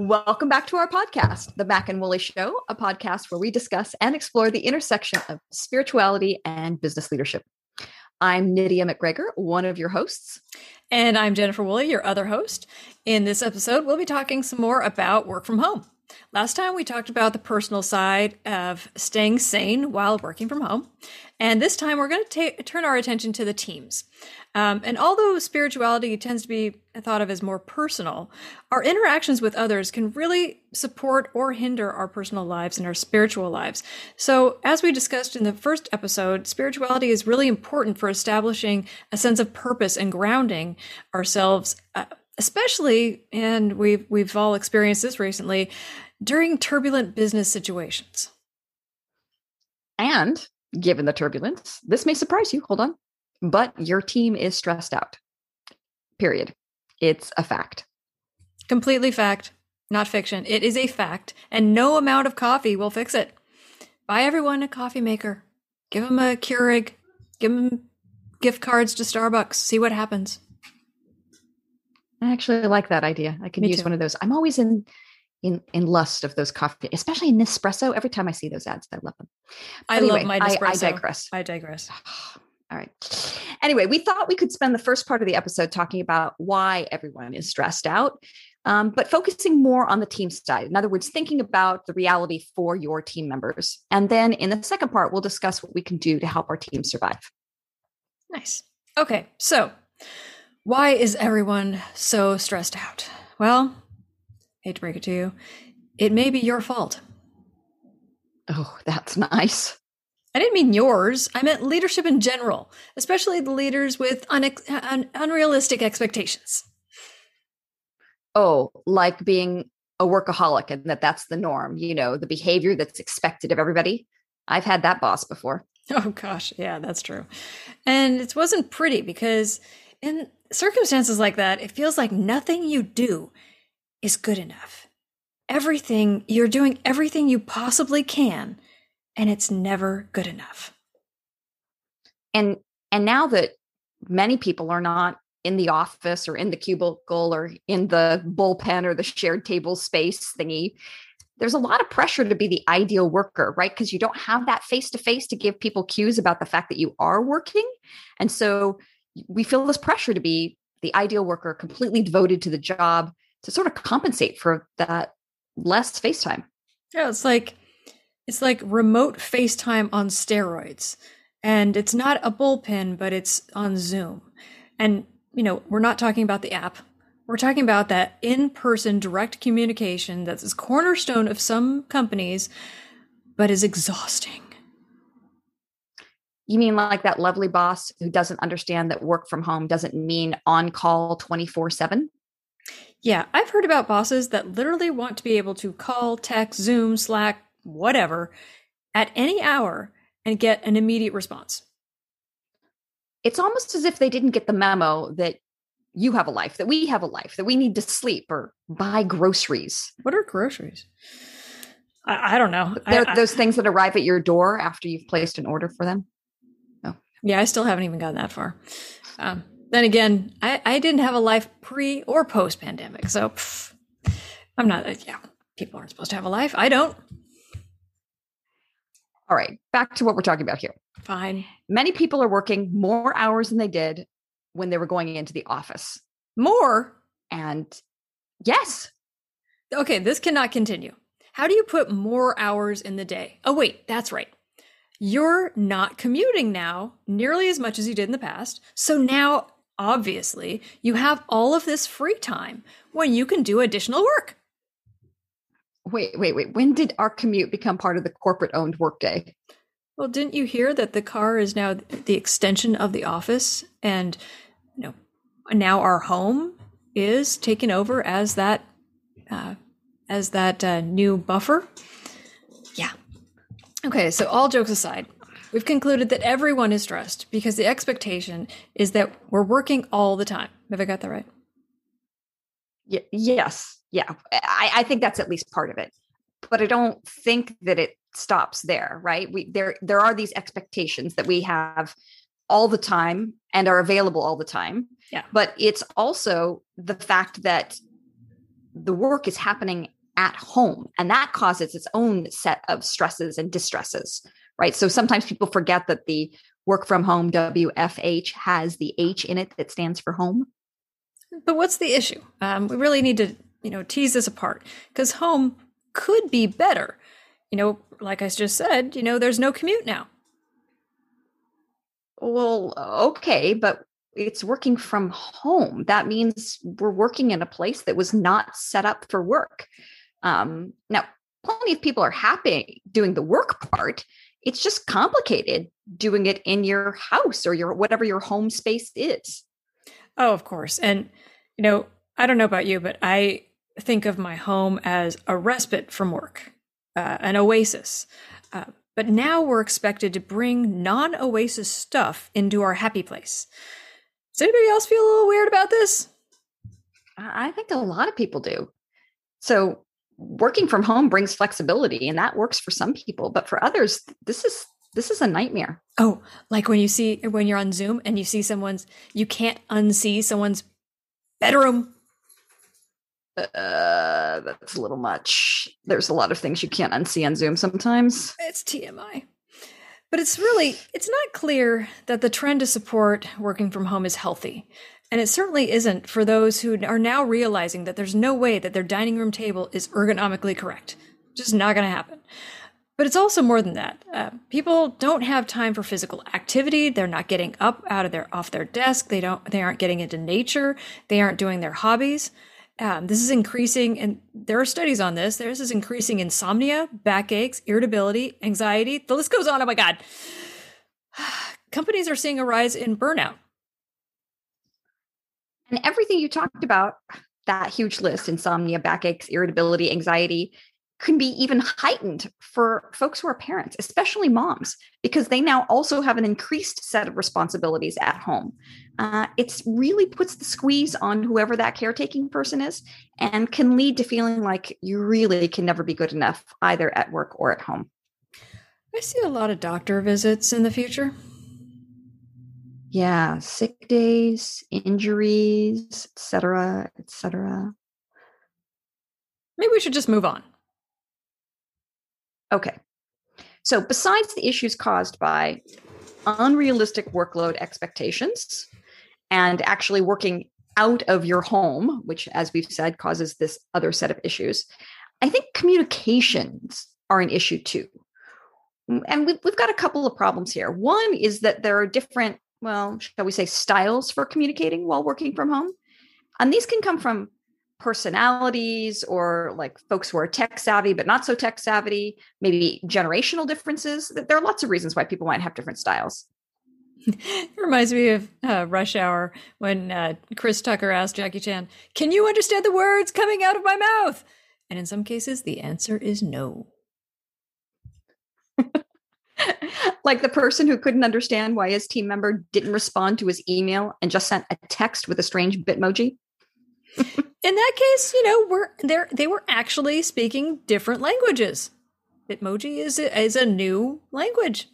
Welcome back to our podcast, The Mac and Woolley Show, a podcast where we discuss and explore the intersection of spirituality and business leadership. I'm Nydia McGregor, one of your hosts. And I'm Jennifer Woolley, your other host. In this episode, we'll be talking some more about work from home. Last time we talked about the personal side of staying sane while working from home. And this time we're going to ta- turn our attention to the teams. Um, and although spirituality tends to be thought of as more personal, our interactions with others can really support or hinder our personal lives and our spiritual lives. So, as we discussed in the first episode, spirituality is really important for establishing a sense of purpose and grounding ourselves. Uh, especially, and we've we've all experienced this recently, during turbulent business situations. And given the turbulence, this may surprise you. Hold on but your team is stressed out. Period. It's a fact. Completely fact, not fiction. It is a fact, and no amount of coffee will fix it. Buy everyone a coffee maker. Give them a Keurig. Give them gift cards to Starbucks. See what happens. I actually like that idea. I can Me use too. one of those. I'm always in in in lust of those coffee, especially in Nespresso. Every time I see those ads, I love them. But I anyway, love my Nespresso. I, I digress. I digress. All right. Anyway, we thought we could spend the first part of the episode talking about why everyone is stressed out, um, but focusing more on the team side. In other words, thinking about the reality for your team members. And then in the second part, we'll discuss what we can do to help our team survive. Nice. Okay. So, why is everyone so stressed out? Well, hate to break it to you, it may be your fault. Oh, that's nice. I didn't mean yours. I meant leadership in general, especially the leaders with un- un- unrealistic expectations. Oh, like being a workaholic and that that's the norm, you know, the behavior that's expected of everybody. I've had that boss before. Oh gosh, yeah, that's true. And it wasn't pretty because in circumstances like that, it feels like nothing you do is good enough. Everything, you're doing everything you possibly can and it's never good enough. And and now that many people are not in the office or in the cubicle or in the bullpen or the shared table space thingy, there's a lot of pressure to be the ideal worker, right? Because you don't have that face to face to give people cues about the fact that you are working. And so we feel this pressure to be the ideal worker, completely devoted to the job to sort of compensate for that less face time. Yeah, it's like it's like remote FaceTime on steroids. And it's not a bullpen, but it's on Zoom. And, you know, we're not talking about the app. We're talking about that in person direct communication that's a cornerstone of some companies, but is exhausting. You mean like that lovely boss who doesn't understand that work from home doesn't mean on call 24 7? Yeah, I've heard about bosses that literally want to be able to call, text, Zoom, Slack, whatever, at any hour and get an immediate response. It's almost as if they didn't get the memo that you have a life, that we have a life, that we need to sleep or buy groceries. What are groceries? I, I don't know. They're I, those things that arrive at your door after you've placed an order for them. Oh. Yeah, I still haven't even gotten that far. Um, then again, I, I didn't have a life pre or post pandemic. So pff, I'm not, uh, yeah, people aren't supposed to have a life. I don't. All right, back to what we're talking about here. Fine. Many people are working more hours than they did when they were going into the office. More? And yes. Okay, this cannot continue. How do you put more hours in the day? Oh, wait, that's right. You're not commuting now nearly as much as you did in the past. So now, obviously, you have all of this free time when you can do additional work. Wait, wait, wait. When did our commute become part of the corporate owned workday? Well, didn't you hear that the car is now the extension of the office and you know now our home is taken over as that uh, as that uh, new buffer? Yeah. Okay, so all jokes aside, we've concluded that everyone is stressed because the expectation is that we're working all the time. Have I got that right? Y- yes. yeah, I, I think that's at least part of it. But I don't think that it stops there, right? We there there are these expectations that we have all the time and are available all the time. Yeah. But it's also the fact that the work is happening at home and that causes its own set of stresses and distresses, right? So sometimes people forget that the work from home WFH has the H in it that stands for home. But what's the issue? Um, we really need to, you know, tease this apart because home could be better. You know, like I just said, you know, there's no commute now. Well, okay, but it's working from home. That means we're working in a place that was not set up for work. Um, now, plenty of people are happy doing the work part. It's just complicated doing it in your house or your whatever your home space is. Oh, of course. And, you know, I don't know about you, but I think of my home as a respite from work, uh, an oasis. Uh, but now we're expected to bring non oasis stuff into our happy place. Does anybody else feel a little weird about this? I think a lot of people do. So, working from home brings flexibility and that works for some people, but for others, this is this is a nightmare. Oh, like when you see when you're on Zoom and you see someone's you can't unsee someone's bedroom. Uh, that's a little much. There's a lot of things you can't unsee on Zoom sometimes. It's TMI. But it's really it's not clear that the trend to support working from home is healthy. And it certainly isn't for those who are now realizing that there's no way that their dining room table is ergonomically correct. Just not going to happen. But it's also more than that. Uh, people don't have time for physical activity. They're not getting up out of their off their desk. They don't. They aren't getting into nature. They aren't doing their hobbies. Um, this is increasing, and there are studies on this. This is increasing insomnia, backaches, irritability, anxiety. The list goes on. Oh my god. Companies are seeing a rise in burnout. And everything you talked about, that huge list insomnia, backaches, irritability, anxiety can be even heightened for folks who are parents, especially moms, because they now also have an increased set of responsibilities at home. Uh, it really puts the squeeze on whoever that caretaking person is and can lead to feeling like you really can never be good enough either at work or at home. I see a lot of doctor visits in the future. Yeah, sick days, injuries, etc., etc. Maybe we should just move on. Okay. So, besides the issues caused by unrealistic workload expectations and actually working out of your home, which, as we've said, causes this other set of issues, I think communications are an issue too. And we've, we've got a couple of problems here. One is that there are different, well, shall we say, styles for communicating while working from home. And these can come from personalities or like folks who are tech savvy but not so tech savvy, maybe generational differences. There are lots of reasons why people might have different styles. it reminds me of uh, Rush Hour when uh, Chris Tucker asked Jackie Chan, Can you understand the words coming out of my mouth? And in some cases, the answer is no. like the person who couldn't understand why his team member didn't respond to his email and just sent a text with a strange bitmoji in that case, you know, we're there. They were actually speaking different languages. Bitmoji is a, is a new language,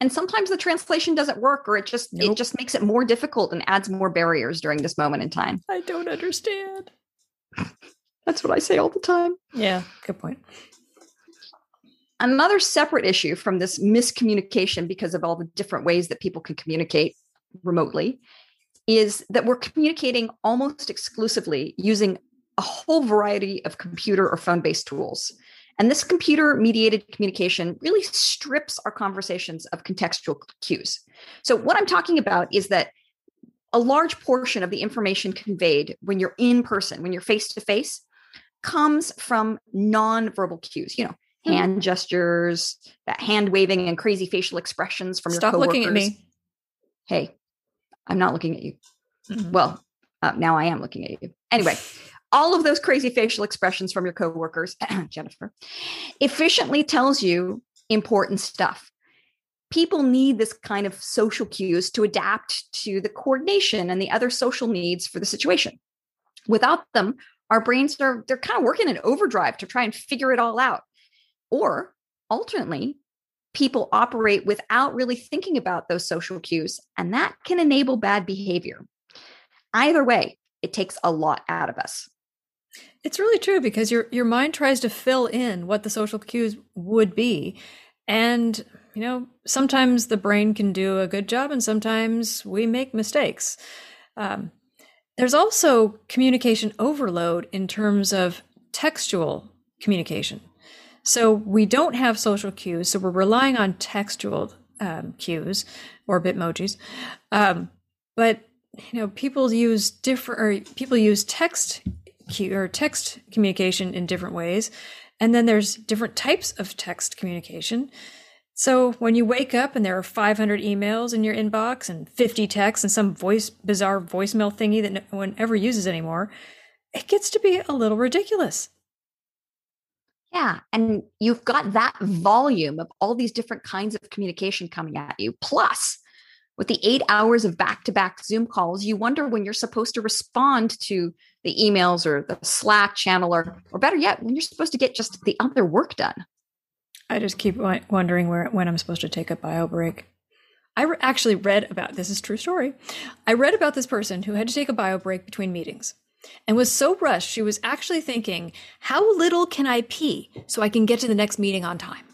and sometimes the translation doesn't work, or it just nope. it just makes it more difficult and adds more barriers during this moment in time. I don't understand. That's what I say all the time. Yeah, good point. Another separate issue from this miscommunication because of all the different ways that people can communicate remotely is that we're communicating almost exclusively using a whole variety of computer or phone based tools. And this computer mediated communication really strips our conversations of contextual cues. So, what I'm talking about is that a large portion of the information conveyed when you're in person, when you're face to face, comes from non-verbal cues, you know. Hand gestures, that hand waving and crazy facial expressions from Stop your coworkers. Stop looking at me. Hey, I'm not looking at you. Mm-hmm. Well, uh, now I am looking at you. Anyway, all of those crazy facial expressions from your coworkers, Jennifer, efficiently tells you important stuff. People need this kind of social cues to adapt to the coordination and the other social needs for the situation. Without them, our brains are they're kind of working in overdrive to try and figure it all out. Or alternately, people operate without really thinking about those social cues, and that can enable bad behavior. Either way, it takes a lot out of us. It's really true because your your mind tries to fill in what the social cues would be. And, you know, sometimes the brain can do a good job and sometimes we make mistakes. Um, there's also communication overload in terms of textual communication. So we don't have social cues, so we're relying on textual um, cues or bitmojis. Um, but you know, people use different, or people use text cue or text communication in different ways, and then there's different types of text communication. So when you wake up and there are 500 emails in your inbox and 50 texts and some voice bizarre voicemail thingy that no one ever uses anymore, it gets to be a little ridiculous. Yeah, and you've got that volume of all these different kinds of communication coming at you. Plus, with the 8 hours of back-to-back Zoom calls, you wonder when you're supposed to respond to the emails or the Slack channel or or better yet, when you're supposed to get just the other work done. I just keep wondering where when I'm supposed to take a bio break. I re- actually read about this is true story. I read about this person who had to take a bio break between meetings and was so rushed she was actually thinking, "How little can I pee so I can get to the next meeting on time?"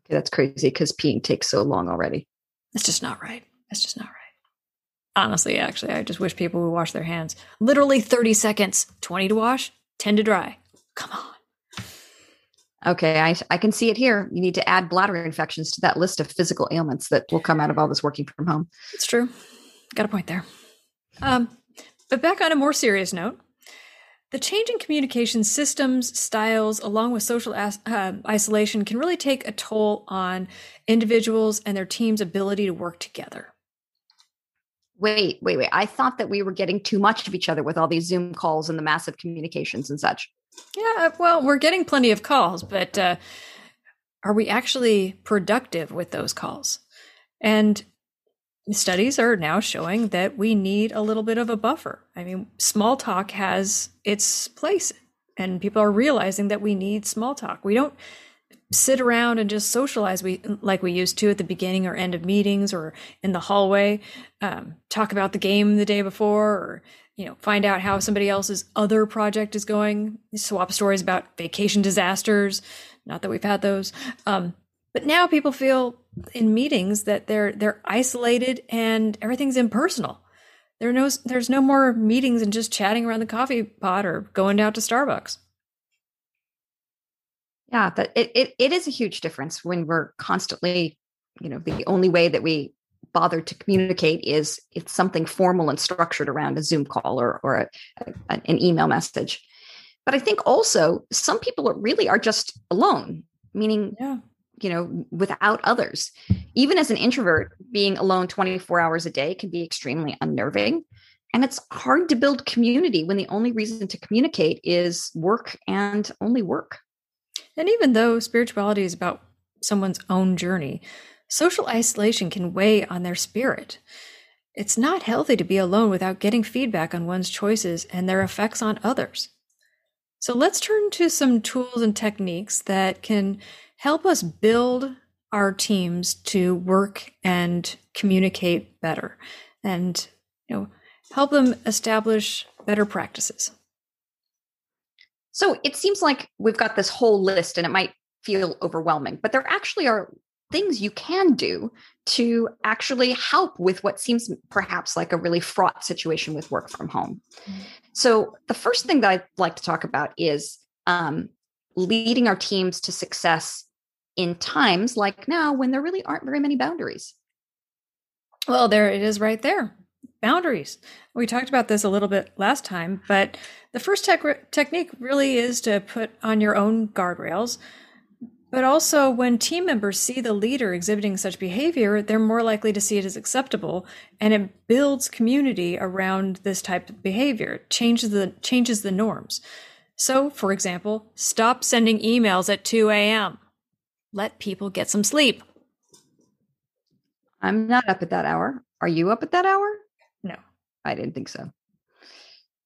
Okay, that's crazy because peeing takes so long already. It's just not right. It's just not right. Honestly, actually, I just wish people would wash their hands. Literally 30 seconds, 20 to wash, 10 to dry. Come on. Okay, I, I can see it here. You need to add bladder infections to that list of physical ailments that will come out of all this working from home. It's true. Got a point there. Um, but back on a more serious note, the change in communication systems, styles, along with social as- uh, isolation, can really take a toll on individuals and their team's ability to work together. Wait, wait, wait. I thought that we were getting too much of each other with all these Zoom calls and the massive communications and such. Yeah, well, we're getting plenty of calls, but uh, are we actually productive with those calls? And studies are now showing that we need a little bit of a buffer. I mean, small talk has its place, and people are realizing that we need small talk. We don't sit around and just socialize we like we used to at the beginning or end of meetings or in the hallway um, talk about the game the day before or you know, find out how somebody else's other project is going, swap stories about vacation disasters. Not that we've had those. Um, but now people feel in meetings that they're they're isolated and everything's impersonal. There no there's no more meetings and just chatting around the coffee pot or going down to Starbucks. Yeah, that it, it it is a huge difference when we're constantly, you know, the only way that we bother to communicate is it's something formal and structured around a Zoom call or, or a, a, an email message. But I think also some people are really are just alone, meaning, yeah. You know, without others. Even as an introvert, being alone 24 hours a day can be extremely unnerving. And it's hard to build community when the only reason to communicate is work and only work. And even though spirituality is about someone's own journey, Social isolation can weigh on their spirit. It's not healthy to be alone without getting feedback on one's choices and their effects on others. So let's turn to some tools and techniques that can help us build our teams to work and communicate better and you know help them establish better practices. So it seems like we've got this whole list and it might feel overwhelming, but there actually are things you can do to actually help with what seems perhaps like a really fraught situation with work from home. Mm-hmm. So, the first thing that I'd like to talk about is um, leading our teams to success in times like now when there really aren't very many boundaries. Well, there it is right there. Boundaries. We talked about this a little bit last time, but the first tech- technique really is to put on your own guardrails but also, when team members see the leader exhibiting such behavior, they're more likely to see it as acceptable, and it builds community around this type of behavior. Changes the changes the norms. So, for example, stop sending emails at 2 a.m. Let people get some sleep. I'm not up at that hour. Are you up at that hour? No. I didn't think so.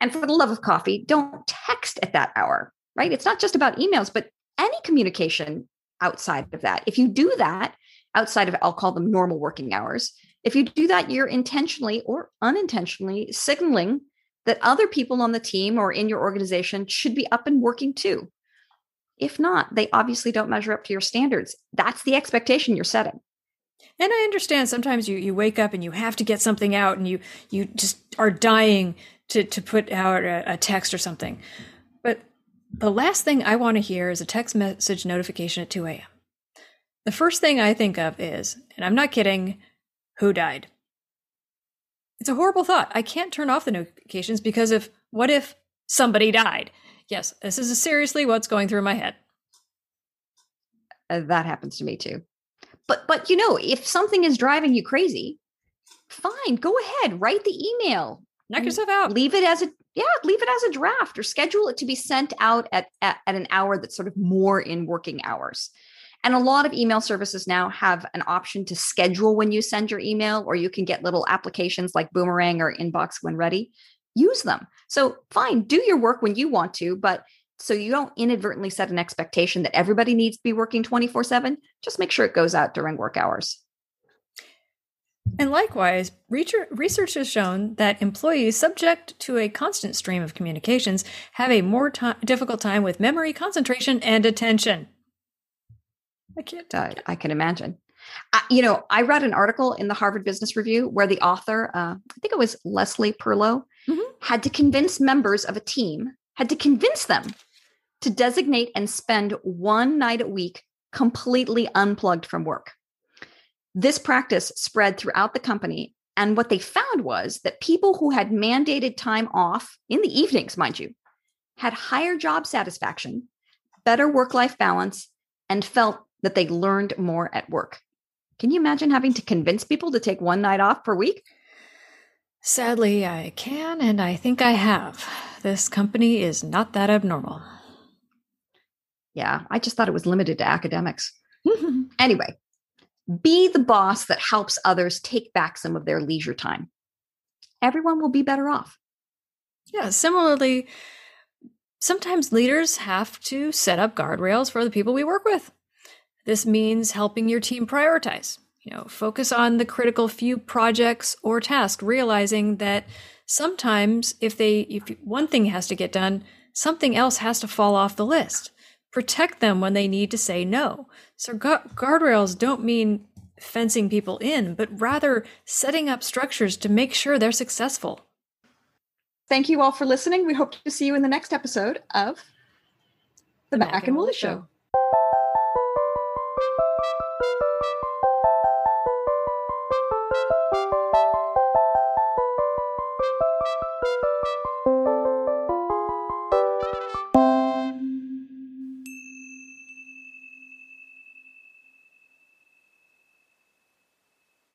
And for the love of coffee, don't text at that hour, right? It's not just about emails, but any communication outside of that. If you do that outside of, I'll call them normal working hours, if you do that, you're intentionally or unintentionally signaling that other people on the team or in your organization should be up and working too. If not, they obviously don't measure up to your standards. That's the expectation you're setting. And I understand sometimes you, you wake up and you have to get something out and you you just are dying to, to put out a, a text or something. But the last thing I want to hear is a text message notification at 2 a.m. The first thing I think of is, and I'm not kidding, who died? It's a horrible thought. I can't turn off the notifications because if what if somebody died? Yes, this is seriously what's going through my head. Uh, that happens to me too. But but you know, if something is driving you crazy, fine, go ahead, write the email. Knock yourself out. Leave it as a yeah, leave it as a draft or schedule it to be sent out at, at, at an hour that's sort of more in working hours. And a lot of email services now have an option to schedule when you send your email, or you can get little applications like Boomerang or Inbox when ready. Use them. So, fine, do your work when you want to, but so you don't inadvertently set an expectation that everybody needs to be working 24 7, just make sure it goes out during work hours. And likewise, research has shown that employees subject to a constant stream of communications have a more t- difficult time with memory, concentration, and attention. I can't. Uh, I can imagine. Uh, you know, I read an article in the Harvard Business Review where the author, uh, I think it was Leslie Perlow, mm-hmm. had to convince members of a team, had to convince them to designate and spend one night a week completely unplugged from work. This practice spread throughout the company. And what they found was that people who had mandated time off in the evenings, mind you, had higher job satisfaction, better work life balance, and felt that they learned more at work. Can you imagine having to convince people to take one night off per week? Sadly, I can, and I think I have. This company is not that abnormal. Yeah, I just thought it was limited to academics. anyway, be the boss that helps others take back some of their leisure time. Everyone will be better off. Yeah, similarly, sometimes leaders have to set up guardrails for the people we work with. This means helping your team prioritize. You know, focus on the critical few projects or tasks, realizing that sometimes if they if one thing has to get done, something else has to fall off the list. Protect them when they need to say no. So gu- guardrails don't mean fencing people in, but rather setting up structures to make sure they're successful. Thank you all for listening. We hope to see you in the next episode of The, Mac, and Woolley Show. Show.